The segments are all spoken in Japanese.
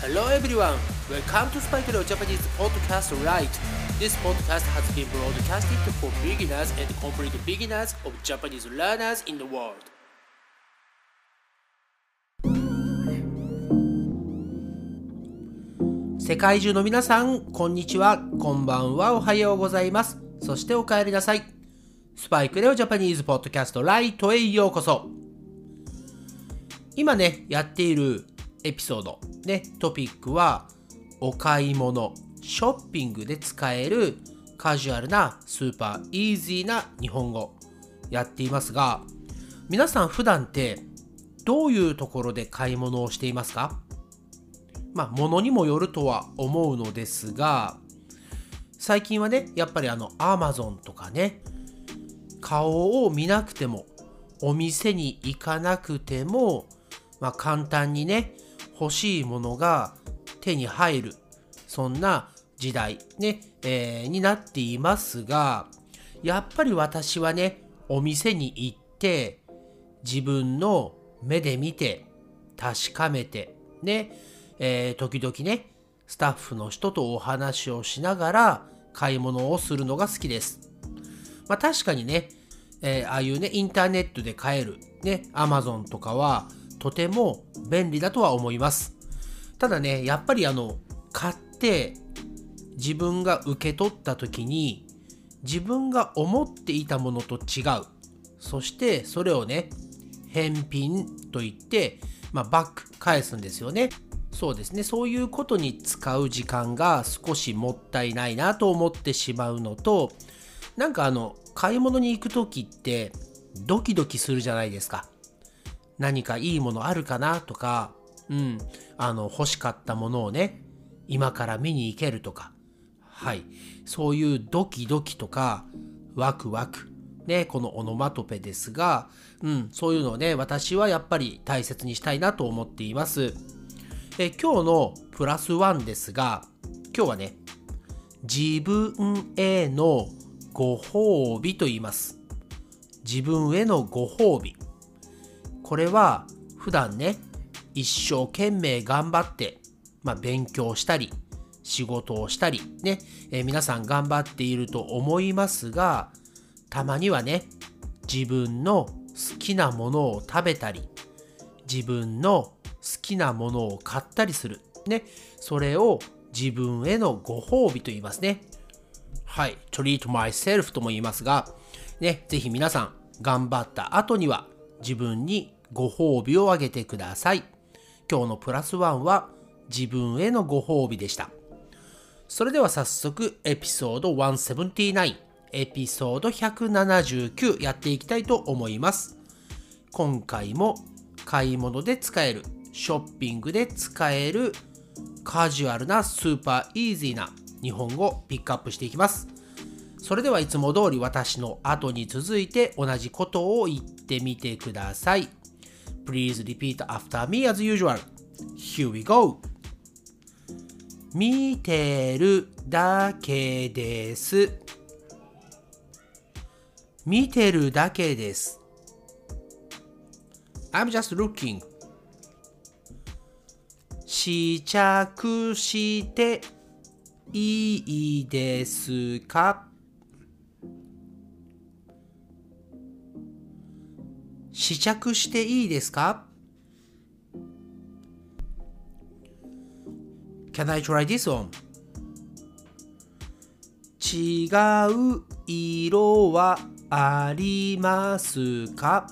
Hello everyone, welcome to Spike Leo Japanese Podcast Right. This podcast has been broadcasted for beginners and complete beginners of Japanese learners in the world. 世界中の皆さん、こんにちは、こんばんは、おはようございます。そしてお帰りなさい。スパイクレオジャパニーズポッドキャストライトへようこそ。今ね、やっているエピソード、ね、トピックは、お買い物、ショッピングで使えるカジュアルなスーパーイージーな日本語やっていますが、皆さん普段ってどういうところで買い物をしていますか？まあ、物にもよるとは思うのですが、最近はね、やっぱりあの、アマゾンとかね、顔を見なくても、お店に行かなくても、まあ、簡単にね、欲しいものが手に入る、そんな時代ね、えー、になっていますが、やっぱり私はね、お店に行って、自分の目で見て、確かめて、ね、えー、時々ね、スタッフの人とお話をしながら買い物をするのが好きです。まあ確かにね、えー、ああいうね、インターネットで買える、ね、アマゾンとかは、とても便利だとは思います。ただね、やっぱりあの、買って自分が受け取った時に自分が思っていたものと違う。そしてそれをね、返品と言って、まあ、バック返すんですよね。そうですね。そういうことに使う時間が少しもったいないなと思ってしまうのと、なんかあの、買い物に行く時ってドキドキするじゃないですか。何かいいものあるかなとか、うん、あの、欲しかったものをね、今から見に行けるとか、はい、そういうドキドキとか、ワクワク、ね、このオノマトペですが、うん、そういうのをね、私はやっぱり大切にしたいなと思っています。え今日のプラスワンですが、今日はね、自分へのご褒美と言います。自分へのご褒美。これは普段ね、一生懸命頑張って、まあ、勉強したり、仕事をしたり、ね、えー、皆さん頑張っていると思いますが、たまにはね、自分の好きなものを食べたり、自分の好きなものを買ったりする。ね、それを自分へのご褒美と言いますね。はい、treat myself とも言いますが、ね、ぜひ皆さん頑張った後には自分にご褒美をあげてください。今日のプラスワンは自分へのご褒美でした。それでは早速エピソード179、エピソード179やっていきたいと思います。今回も買い物で使える、ショッピングで使えるカジュアルなスーパーイージーな日本語をピックアップしていきます。それではいつも通り私の後に続いて同じことを言ってみてください。Please repeat after me as usual. Here we go. 見てるだけです。見てるだけです。I'm just looking. 試着していいですか試着していいですか Can I try this on? 違う色はありますか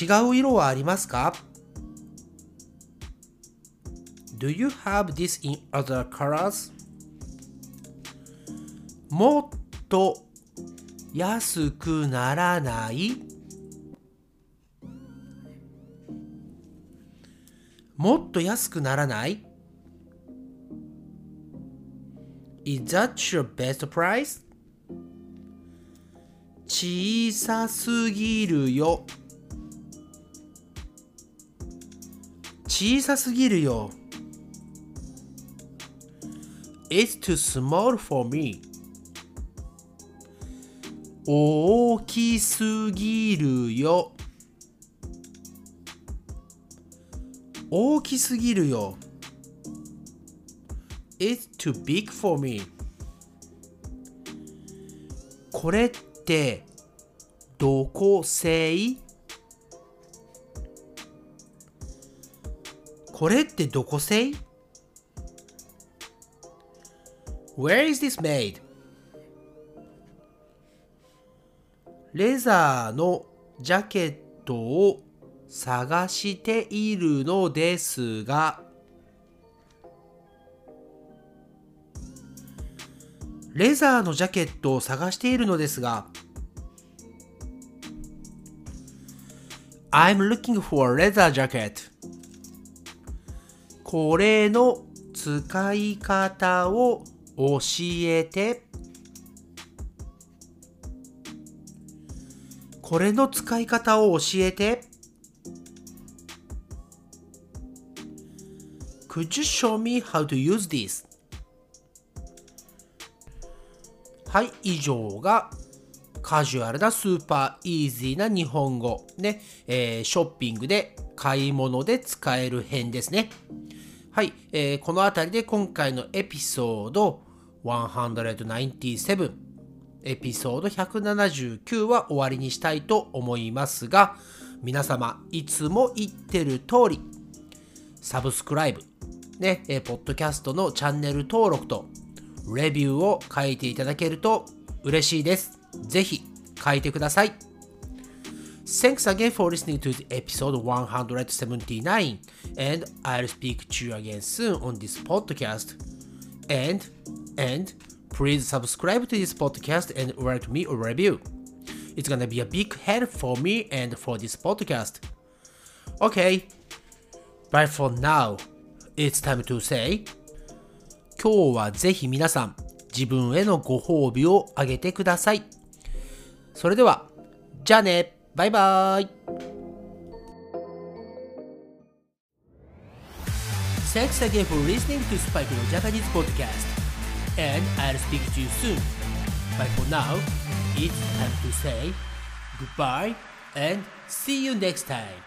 違う色はありますか Do you have this in other colors? もっと安くならないもっと安くならない ?Is that your best price? 小さすぎるよ。小さすぎるよ。It's too small for me. 大きすぎるよ。大きすぎるよ。It's too big for me. これってどこ製これってどこ製 ?Where is this made? レザーのジャケットを探しているのですが、レザーのジャケットを探しているのですが、I'm looking for a leather jacket. これの使い方を教えて。これの使い方を教えて。Could you show me how to use this? はい、以上がカジュアルなスーパーイージーな日本語。ね、えー、ショッピングで買い物で使える編ですね。はい、えー、この辺りで今回のエピソード197エピソード179は終わりにしたいと思いますが皆様いつも言ってる通りサブスクライブね、え、ポッドキャストのチャンネル登録とレビューを書いていただけると嬉しいです。ぜひ書いてください。Thanks again for listening to the episode 179 and I'll speak to you again soon on this podcast. And and please subscribe to this podcast and write me a review. It's gonna be a big help for me and for this podcast. Okay, but for now, it's time to say 今日はぜひ皆さん自分へのご褒美をあげてください。それでは、じゃあねバイバイ Thanks again for listening to Spike no Japanese podcast. And I'll speak to you soon. But for now, it's time to say goodbye and see you next time.